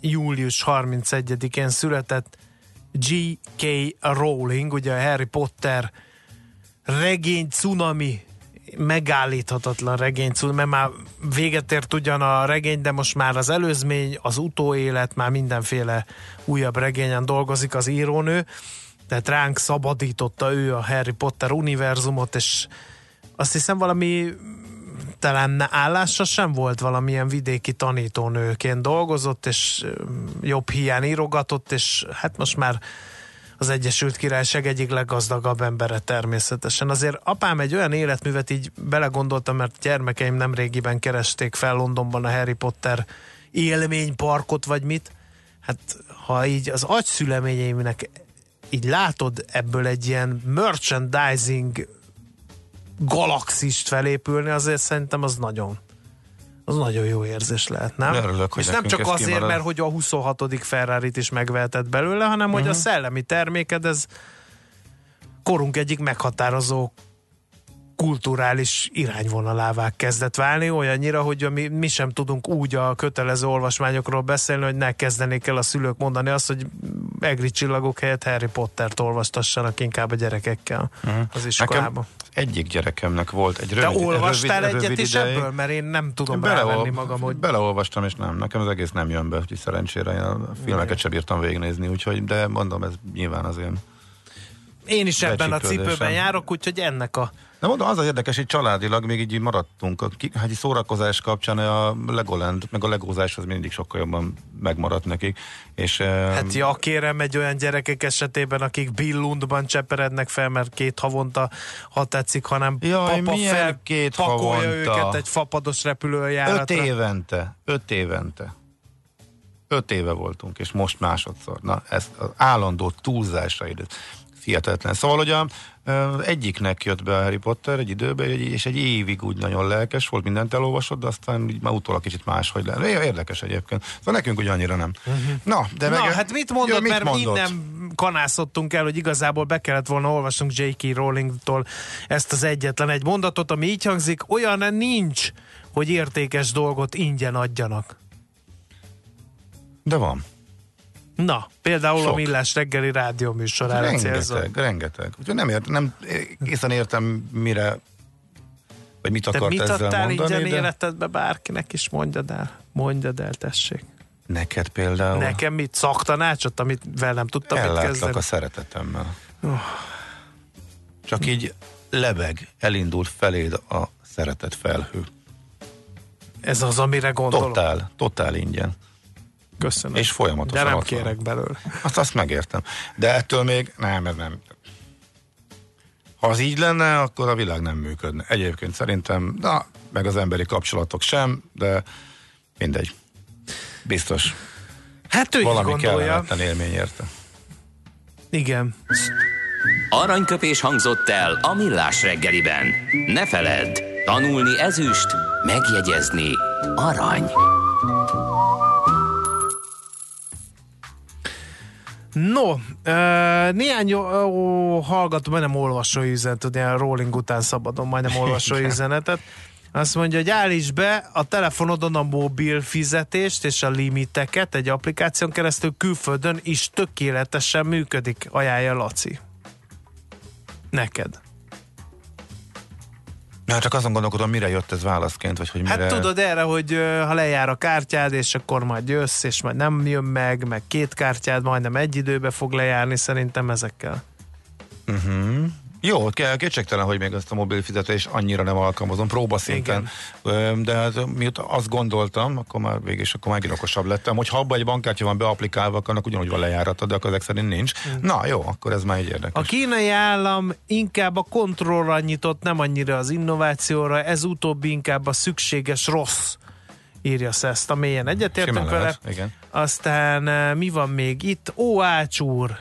július 31-én született G.K. Rowling, ugye a Harry Potter regény cunami megállíthatatlan regény, mert már véget ért ugyan a regény, de most már az előzmény, az utóélet, már mindenféle újabb regényen dolgozik az írónő, tehát ránk szabadította ő a Harry Potter univerzumot, és azt hiszem valami talán állása sem volt valamilyen vidéki tanítónőként dolgozott, és jobb hiány írogatott, és hát most már az Egyesült Királyság egyik leggazdagabb embere természetesen. Azért apám egy olyan életművet így belegondoltam, mert gyermekeim nem régiben keresték fel Londonban a Harry Potter élményparkot, vagy mit. Hát ha így az agyszüleményeimnek így látod ebből egy ilyen merchandising galaxist felépülni, azért szerintem az nagyon az nagyon jó érzés lehet, nem? Örülök, hogy És nem csak azért, kimarad. mert hogy a 26. Ferrari-t is megvehetett belőle, hanem uh-huh. hogy a mhm. szellemi terméked ez korunk egyik meghatározó kulturális irányvonalává kezdett válni, olyannyira, hogy mi, mi sem tudunk úgy a kötelező olvasmányokról beszélni, hogy ne kezdenék el a szülők mondani azt, hogy egri csillagok helyett Harry Pottert olvastassanak inkább a gyerekekkel uh-huh. az iskolában. Nekem egyik gyerekemnek volt egy rövid Te olvastál rövid, egyet rövid is ideig. ebből? Mert én nem tudom Beleol, rávenni magam, hogy... Beleolvastam, és nem. Nekem az egész nem jön be, úgyhogy szerencsére én a filmeket sem bírtam végignézni, úgyhogy, de mondom, ez nyilván az én én is ebben a cipőben járok, úgyhogy ennek a de mondom, az az érdekes, hogy családilag még így maradtunk. A hát szórakozás kapcsán a Legoland, meg a legózás az mindig sokkal jobban megmaradt nekik. És, hát ja, kérem egy olyan gyerekek esetében, akik Billundban cseperednek fel, mert két havonta, ha tetszik, hanem Jaj, papa fel két havonta? őket egy fapados repülőjáratra. Öt évente, öt évente. Öt éve voltunk, és most másodszor. Na, ez az állandó túlzásra hihetetlen. Szóval, hogy a, egyiknek jött be a Harry Potter egy időben, és egy évig úgy nagyon lelkes volt, mindent elolvasott, de aztán így már utólag kicsit máshogy le. Érdekes egyébként. Szóval nekünk ugye annyira nem. Uh-huh. Na, de meg, Na, hát mit mondod, jó, mit mert mondott? innen kanászottunk el, hogy igazából be kellett volna olvasnunk J.K. Rowling-tól ezt az egyetlen egy mondatot, ami így hangzik, olyan nincs, hogy értékes dolgot ingyen adjanak. De van. Na, például Sok. a Millás reggeli rádió műsorára Rengeteg, célzol. rengeteg. Úgyhogy nem, ért, nem észen értem, mire vagy mit akart mit ezzel mondani. mit adtál ingyen de... életedbe bárkinek is mondjad el. Mondjad el, tessék. Neked például? Nekem mit? Szaktanácsot, amit vel nem tudtam mit kezdeni? a szeretetemmel. Oh. Csak így lebeg, elindult feléd a szeretet felhő. Ez az, amire gondolom? Totál, totál ingyen. Köszönöm. És folyamatosan De nem kérek van. belőle. Azt, azt megértem. De ettől még nem, ez nem. Ha az így lenne, akkor a világ nem működne. Egyébként szerintem, na, meg az emberi kapcsolatok sem, de mindegy. Biztos. Hát ő Valami kellemetlen élmény érte. Igen. Aranyköpés hangzott el a millás reggeliben. Ne feledd, tanulni ezüst, megjegyezni arany. No, néhány hallgató, majdnem olvasói üzenet, ugye a rolling után szabadon majdnem olvasói üzenetet. Azt mondja, hogy állíts be a telefonodon a mobil fizetést és a limiteket egy applikáción keresztül külföldön is tökéletesen működik, ajánlja Laci. Neked. Na, csak azon gondolkodom, mire jött ez válaszként, vagy hogy hát mire... Hát tudod erre, hogy ha lejár a kártyád, és akkor majd jössz, és majd nem jön meg, meg két kártyád majdnem egy időbe fog lejárni, szerintem ezekkel. Uh-huh. Jó, kétségtelen, hogy még ezt a mobil fizetést annyira nem alkalmazom, próbaszinten. Igen. De hát, miut azt gondoltam, akkor már végig is akkor már okosabb lettem, hogy ha abban egy bankkártya van beaplikálva, annak ugyanúgy van lejárata, de akkor ezek szerint nincs. Mm. Na jó, akkor ez már egy érdekes. A kínai állam inkább a kontrollra nyitott, nem annyira az innovációra, ez utóbbi inkább a szükséges rossz írja ezt a mélyen egyetértünk vele. Igen. Aztán mi van még itt? Ó, Ács úr,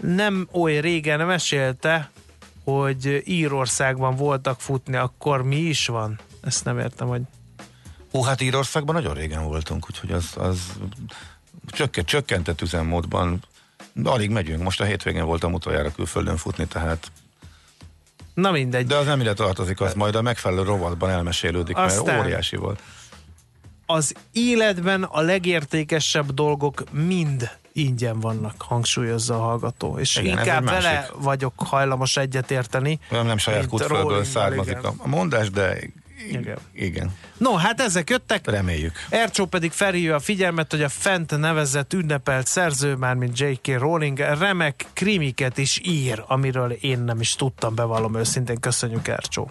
nem oly régen mesélte, hogy Írországban voltak futni, akkor mi is van? Ezt nem értem, hogy... Ó, hát Írországban nagyon régen voltunk, úgyhogy az, az csökkent, csökkentett üzemmódban alig megyünk. Most a hétvégén voltam utoljára külföldön futni, tehát Na mindegy. De az nem ide tartozik, az majd a megfelelő rovatban elmesélődik, Aztán mert óriási volt. Az életben a legértékesebb dolgok mind ingyen vannak, hangsúlyozza a hallgató. És igen, inkább vele másik. vagyok hajlamos egyetérteni. Nem, nem saját kutföldből származik a, a mondás, de igen. igen. No, hát ezek jöttek. Reméljük. Ercsó pedig felhívja a figyelmet, hogy a fent nevezett ünnepelt szerző, már mint J.K. Rowling, remek krimiket is ír, amiről én nem is tudtam, bevallom őszintén. Köszönjük, Ercsó.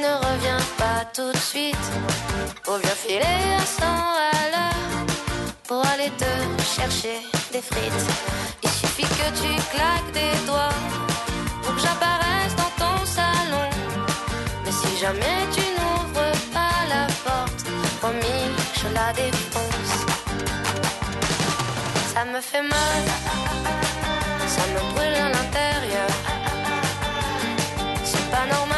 ne reviens pas tout de suite. Pour bien filer à 100 à l'heure pour aller te chercher des frites. Il suffit que tu claques des doigts pour que j'apparaisse dans ton salon. Mais si jamais tu n'ouvres pas la porte, promis, je la défonce. Ça me fait mal, ça me brûle à l'intérieur. C'est pas normal,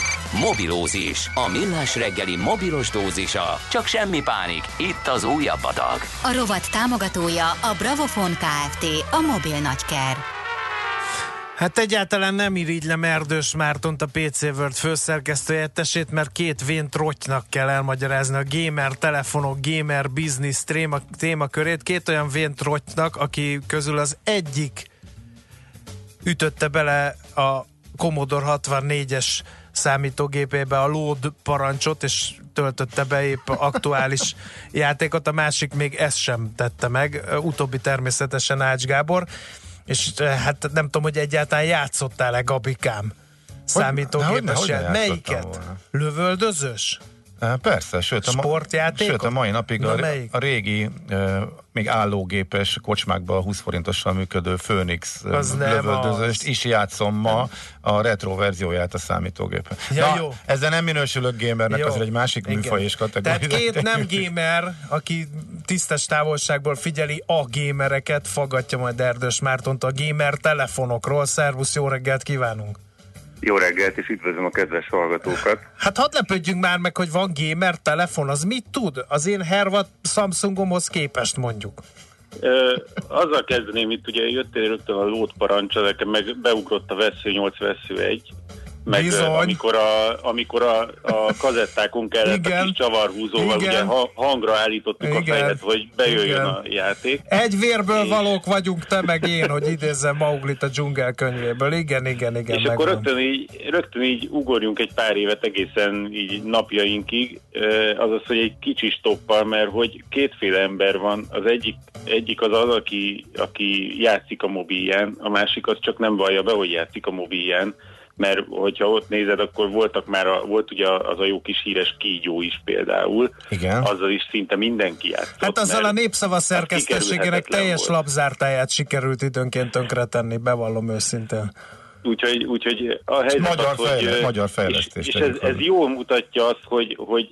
Mobilózis. A millás reggeli mobilos dózisa. Csak semmi pánik. Itt az újabb adag. A rovat támogatója a Bravofon Kft. A mobil nagyker. Hát egyáltalán nem irigylem Erdős Mártont, a PC World főszerkesztőjettesét, mert két vén trottynak kell elmagyarázni a gamer telefonok, gamer business téma, témakörét. Két olyan vén trottynak, aki közül az egyik ütötte bele a Commodore 64-es számítógépébe a load parancsot, és töltötte be épp aktuális játékot, a másik még ezt sem tette meg, utóbbi természetesen Ács Gábor, és hát nem tudom, hogy egyáltalán játszottál-e Gabikám Hogy- ját- hogyne játszottam Melyiket? volna? Lövöldözős? Persze, sőt a, Sportjátékok? sőt a mai napig Na, a, melyik? a régi, eh, még állógépes kocsmákban 20 forintossal működő Phoenix Az lövöldözőst is játszom ma a retro verzióját a számítógépen. Ja, Na, jó. ezzel nem minősülök gamernek, Jó. az egy másik Igen. műfaj és kategória. Tehát két nem gamer, aki tisztes távolságból figyeli a gamereket, faggatja majd Erdős Mártont a gamer telefonokról. Szervusz, jó reggelt kívánunk! Jó reggelt, és üdvözlöm a kedves hallgatókat. Hát hadd lepődjünk már meg, hogy van gamer telefon, az mit tud? Az én hervat Samsungomhoz képest mondjuk. Ö, azzal kezdeném, itt ugye jöttél rögtön a lót parancs, nekem meg beugrott a vesző 8, vesző 1, meg Bizony. amikor a, amikor a, a kazettákon kellett Igen. a kis csavarhúzóval, Igen. ugye ha, hangra állítottuk Igen. a fejet, hogy bejöjjön Igen. a játék. Egy vérből És- valók vagyunk, te meg én, hogy idézzem Mauglit a dzsungel könyvéből. Igen, igen, igen. és akkor rögtön így, rögtön így ugorjunk egy pár évet egészen így napjainkig, azaz, hogy egy kicsi stoppal, mert hogy kétféle ember van, az egyik, egyik az az, aki, aki játszik a mobilján, a másik az csak nem vallja be, hogy játszik a mobilján, mert hogyha ott nézed, akkor voltak már, a, volt ugye az a jó kis híres kígyó is például, Igen. azzal is szinte mindenki játszott. Hát azzal a népszava szerkesztességének kikerülhetetlen teljes volt. labzártáját sikerült időnként tönkretenni, bevallom őszintén. Úgyhogy, úgyhogy a helyzet magyar az, hogy, fejle- ö, magyar fejlesztést És, és ez, ez jól mutatja azt, hogy, hogy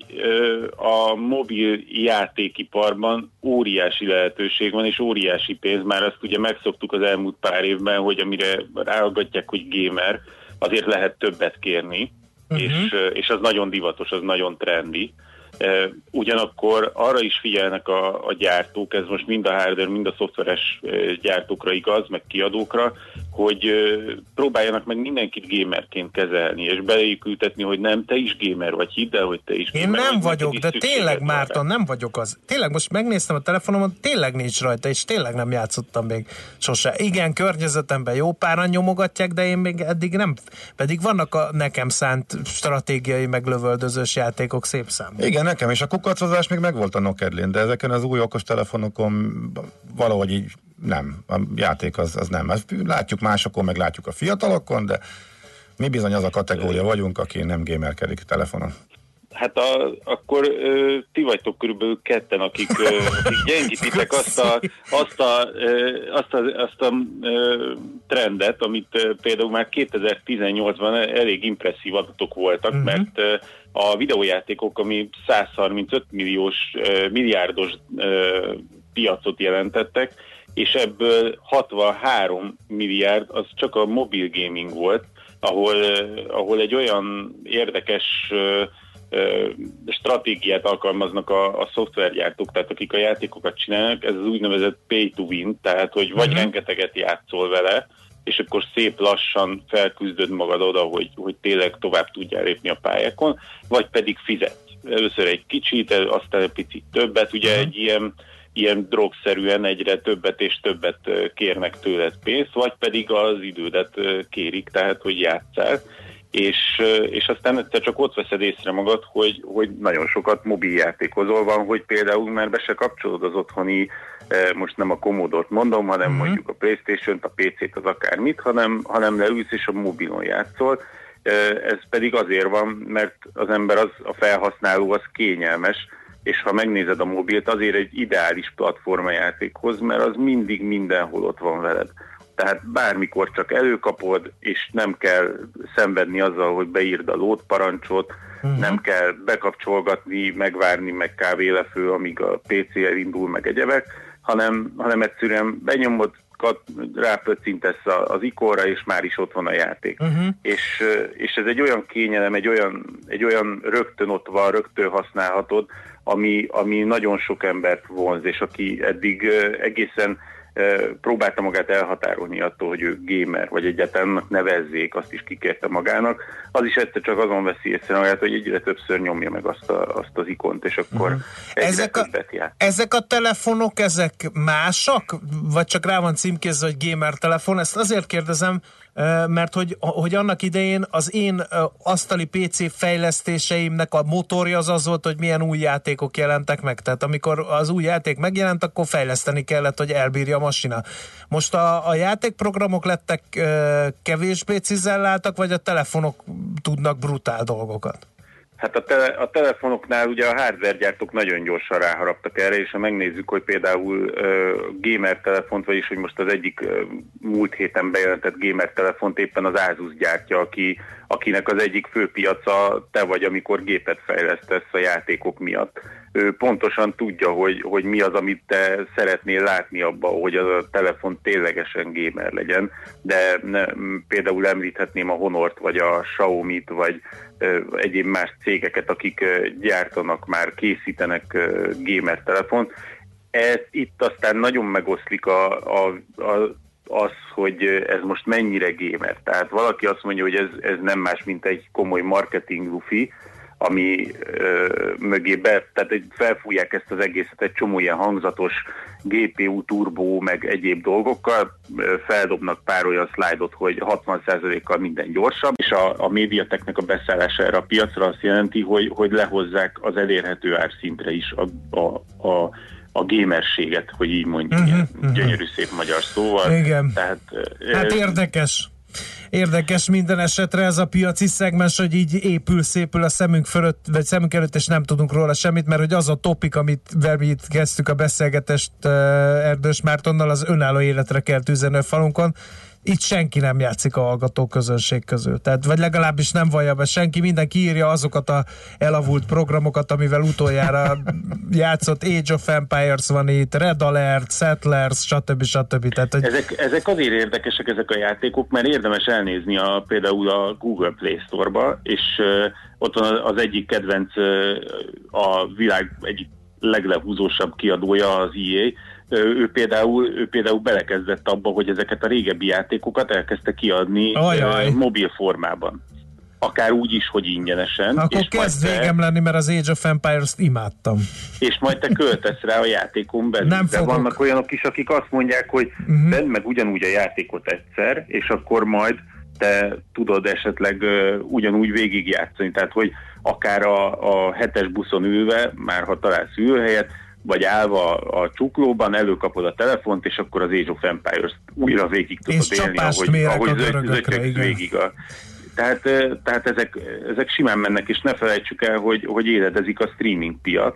a mobil játékiparban óriási lehetőség van, és óriási pénz. Már azt ugye megszoktuk az elmúlt pár évben, hogy amire ráaggatják, hogy gamer, azért lehet többet kérni, uh-huh. és, és az nagyon divatos, az nagyon trendi. Ugyanakkor arra is figyelnek a, a gyártók, ez most mind a hardware, mind a szoftveres gyártókra igaz, meg kiadókra, hogy próbáljanak meg mindenkit gamerként kezelni, és beléjük ültetni, hogy nem, te is gamer vagy, hidd el, hogy te is Én gamer nem vagy, vagyok, de tényleg. Márton, nem vagyok az. Tényleg most megnéztem a telefonomon, tényleg nincs rajta, és tényleg nem játszottam még sose. Igen, környezetemben jó páran nyomogatják, de én még eddig nem. Pedig vannak a nekem szánt stratégiai meglövöldözős játékok szép szám. Igen, nekem is a kukacozás még megvolt a Nokedlin, de ezeken az új okos telefonokon valahogy így nem. A játék az, az nem. Ezt látjuk másokon, meg látjuk a fiatalokon, de mi bizony az a kategória vagyunk, aki nem gamerkedik telefonon. Hát a, akkor ö, ti vagytok körülbelül ketten, akik, ö, akik gyengítitek azt a, azt a, ö, azt a, azt a ö, trendet, amit ö, például már 2018-ban elég impresszív adatok voltak, uh-huh. mert ö, a videójátékok, ami 135 milliós, ö, milliárdos ö, piacot jelentettek, és ebből 63 milliárd az csak a mobil gaming volt, ahol, ahol egy olyan érdekes stratégiát alkalmaznak a, a szoftvergyártók, tehát akik a játékokat csinálnak, ez az úgynevezett pay to win, tehát hogy vagy uh-huh. rengeteget játszol vele, és akkor szép lassan felküzdöd magad oda, hogy, hogy tényleg tovább tudjál lépni a pályákon, vagy pedig fizetsz. Először egy kicsit, aztán egy picit többet, ugye uh-huh. egy ilyen ilyen drogszerűen egyre többet és többet kérnek tőled pénzt, vagy pedig az idődet kérik, tehát hogy játszál, és, és aztán egyszer csak ott veszed észre magad, hogy, hogy nagyon sokat mobiljátékozol van, hogy például már be se kapcsolod az otthoni, most nem a Commodore-t mondom, hanem Mhm. mondjuk a Playstation-t, a PC-t, az akármit, hanem, hanem leülsz és a mobilon játszol, ez pedig azért van, mert az ember az, a felhasználó az kényelmes, és ha megnézed a mobilt, azért egy ideális platform a játékhoz, mert az mindig mindenhol ott van veled. Tehát bármikor csak előkapod, és nem kell szenvedni azzal, hogy beírd a load parancsot, uh-huh. nem kell bekapcsolgatni, megvárni, meg kávé lefő, amíg a PC elindul, meg egyebek, hanem, hanem egyszerűen benyomod, kat, rápöccintesz az ikonra, és már is ott van a játék. Uh-huh. És, és ez egy olyan kényelem, egy olyan, egy olyan rögtön ott van, rögtön használhatod, ami, ami nagyon sok embert vonz, és aki eddig egészen próbálta magát elhatárolni attól, hogy ő gamer, vagy egyáltalán nevezzék, azt is kikérte magának, az is egyszer csak azon veszi észre magát, hogy egyre többször nyomja meg azt, a, azt az ikont, és akkor uh-huh. egyre Ezek a, többet jár. ezek a telefonok, ezek másak? Vagy csak rá van címkézve, hogy gamer telefon? Ezt azért kérdezem, mert hogy, hogy annak idején az én asztali PC fejlesztéseimnek a motorja az az volt, hogy milyen új játékok jelentek meg. Tehát amikor az új játék megjelent, akkor fejleszteni kellett, hogy elbírja a masina. Most a, a játékprogramok lettek kevésbé cizelláltak, vagy a telefonok tudnak brutál dolgokat? Hát a, tele, a telefonoknál ugye a hardware gyártók nagyon gyorsan ráharaptak erre, és ha megnézzük, hogy például uh, gamer telefont, vagyis hogy most az egyik uh, múlt héten bejelentett gamer telefont éppen az Asus gyártja, aki, akinek az egyik fő piaca te vagy, amikor gépet fejlesztesz a játékok miatt. Ő pontosan tudja, hogy, hogy mi az, amit te szeretnél látni abba, hogy az a telefon ténylegesen gamer legyen, de ne, például említhetném a Honort, vagy a Xiaomi-t, vagy ö, egyéb más cégeket, akik ö, gyártanak már, készítenek ö, gamer telefont. Ez itt aztán nagyon megoszlik a, a, a, az, hogy ez most mennyire gamer. Tehát valaki azt mondja, hogy ez, ez nem más, mint egy komoly marketing lufi, ami ö, mögé be, tehát felfújják ezt az egészet egy csomó ilyen hangzatos GPU, turbó, meg egyéb dolgokkal, feldobnak pár olyan szlájdot, hogy 60%-kal minden gyorsabb, és a, a médiateknek a beszállása erre a piacra azt jelenti, hogy, hogy lehozzák az elérhető árszintre is a, a, a a gamerséget, hogy így mondjuk, uh-huh, uh-huh. gyönyörű szép magyar szóval. Igen. Tehát, hát érdekes. Érdekes minden esetre ez a piaci szegmens, hogy így épül, szépül a szemünk fölött, vagy szemünk előtt, és nem tudunk róla semmit, mert hogy az a topik, amit itt kezdtük a beszélgetést Erdős Mártonnal, az önálló életre kelt üzenőfalunkon, itt senki nem játszik a hallgató közönség közül. Tehát, vagy legalábbis nem vallja be senki, mindenki írja azokat a elavult programokat, amivel utoljára játszott Age of Empires van itt, Red Alert, Settlers, stb. stb. Tehát, hogy... ezek, ezek azért érdekesek ezek a játékok, mert érdemes elnézni a, például a Google Play Store-ba, és uh, ott van az egyik kedvenc uh, a világ egyik leglehúzósabb kiadója az EA, ő például, ő például belekezdett abba, hogy ezeket a régebbi játékokat elkezdte kiadni Ajaj. mobil formában. Akár úgy is, hogy ingyenesen. Akkor és kezd te, végem lenni, mert az Age of Empires-t imádtam. És majd te költesz rá a játékon belül. Nem De vannak olyanok is, akik azt mondják, hogy uh-huh. vedd meg ugyanúgy a játékot egyszer, és akkor majd te tudod esetleg uh, ugyanúgy végigjátszani. Tehát, hogy akár a, a hetes buszon ülve, már ha találsz ülőhelyet, vagy állva a csuklóban, előkapod a telefont, és akkor az Age of Empires újra végig tudod és élni, ahogy, ahogy zöld, végig a, tehát, tehát ezek, ezek simán mennek, és ne felejtsük el, hogy, hogy éledezik a streaming piac,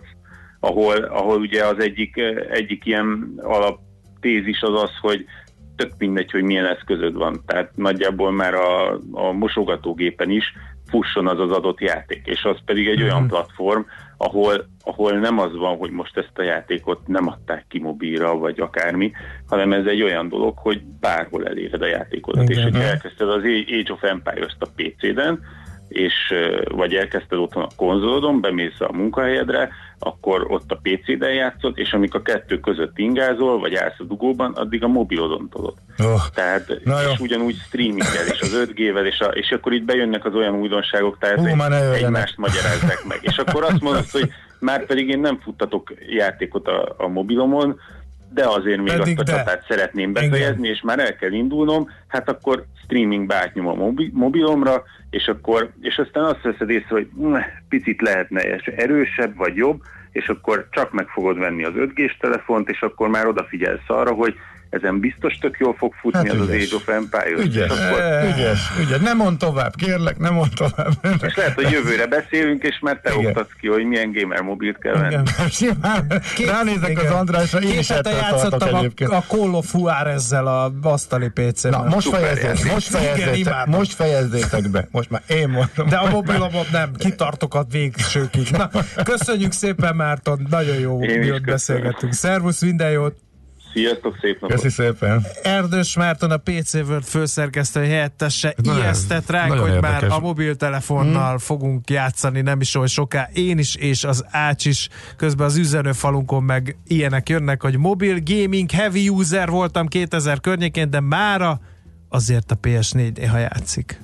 ahol, ahol ugye az egyik, egyik ilyen alaptézis az az, hogy tök mindegy, hogy milyen eszközöd van. Tehát nagyjából már a, a mosogatógépen is fusson az az adott játék, és az pedig egy mm-hmm. olyan platform, ahol, ahol nem az van, hogy most ezt a játékot nem adták ki mobilra, vagy akármi, hanem ez egy olyan dolog, hogy bárhol eléred a játékodat. Igen. És hogyha elkezdted az Age of Empires-t a PC-den, és vagy elkezdted otthon a konzolodon, bemész a munkahelyedre, akkor ott a PC-den játszod, és amik a kettő között ingázol, vagy állsz a dugóban, addig a mobilodon tolod. Oh. Tehát, és ugyanúgy streaminggel, és az 5G-vel, és, a, és akkor itt bejönnek az olyan újdonságok, tehát Hú, egymást magyarázzák meg. És akkor azt mondod, hogy már pedig én nem futtatok játékot a, a mobilomon, de azért még Pedig azt a csatát szeretném befejezni, és már el kell indulnom, hát akkor streamingbe átnyom a mobi- mobilomra, és akkor, és aztán azt veszed észre, hogy hm, picit lehetne erősebb vagy jobb, és akkor csak meg fogod venni az 5G-s telefont, és akkor már odafigyelsz arra, hogy ezen biztos tök jól fog futni hát az az Age of Empires. Ügyes, akkor... ügyes, ügyes. Nem mond tovább, kérlek, nem mond tovább. És lehet, hogy jövőre beszélünk, és már te Igen. oktatsz ki, hogy milyen gamer mobilt kell venni. Igen, ránézek az Andrásra, én is ettől játszottam a, a Call of War ezzel a asztali pc Na, most fejezzétek, most fejezzétek, most fejezzétek be. Most már én mondom. De a mobilomot nem, kitartok a végsőkig. Na, köszönjük szépen, Márton, nagyon jó, hogy beszélgettünk. Szervusz, minden jót! Sziasztok, szép napot! Köszi szépen! Erdős Márton, a PC World főszerkesztő helyettese ijesztett ránk, hogy érdekes. már a mobiltelefonnal hmm. fogunk játszani nem is olyan soká. Én is, és az Ács is. Közben az üzenőfalunkon meg ilyenek jönnek, hogy mobil gaming heavy user voltam 2000 környékén, de mára azért a PS4 néha játszik.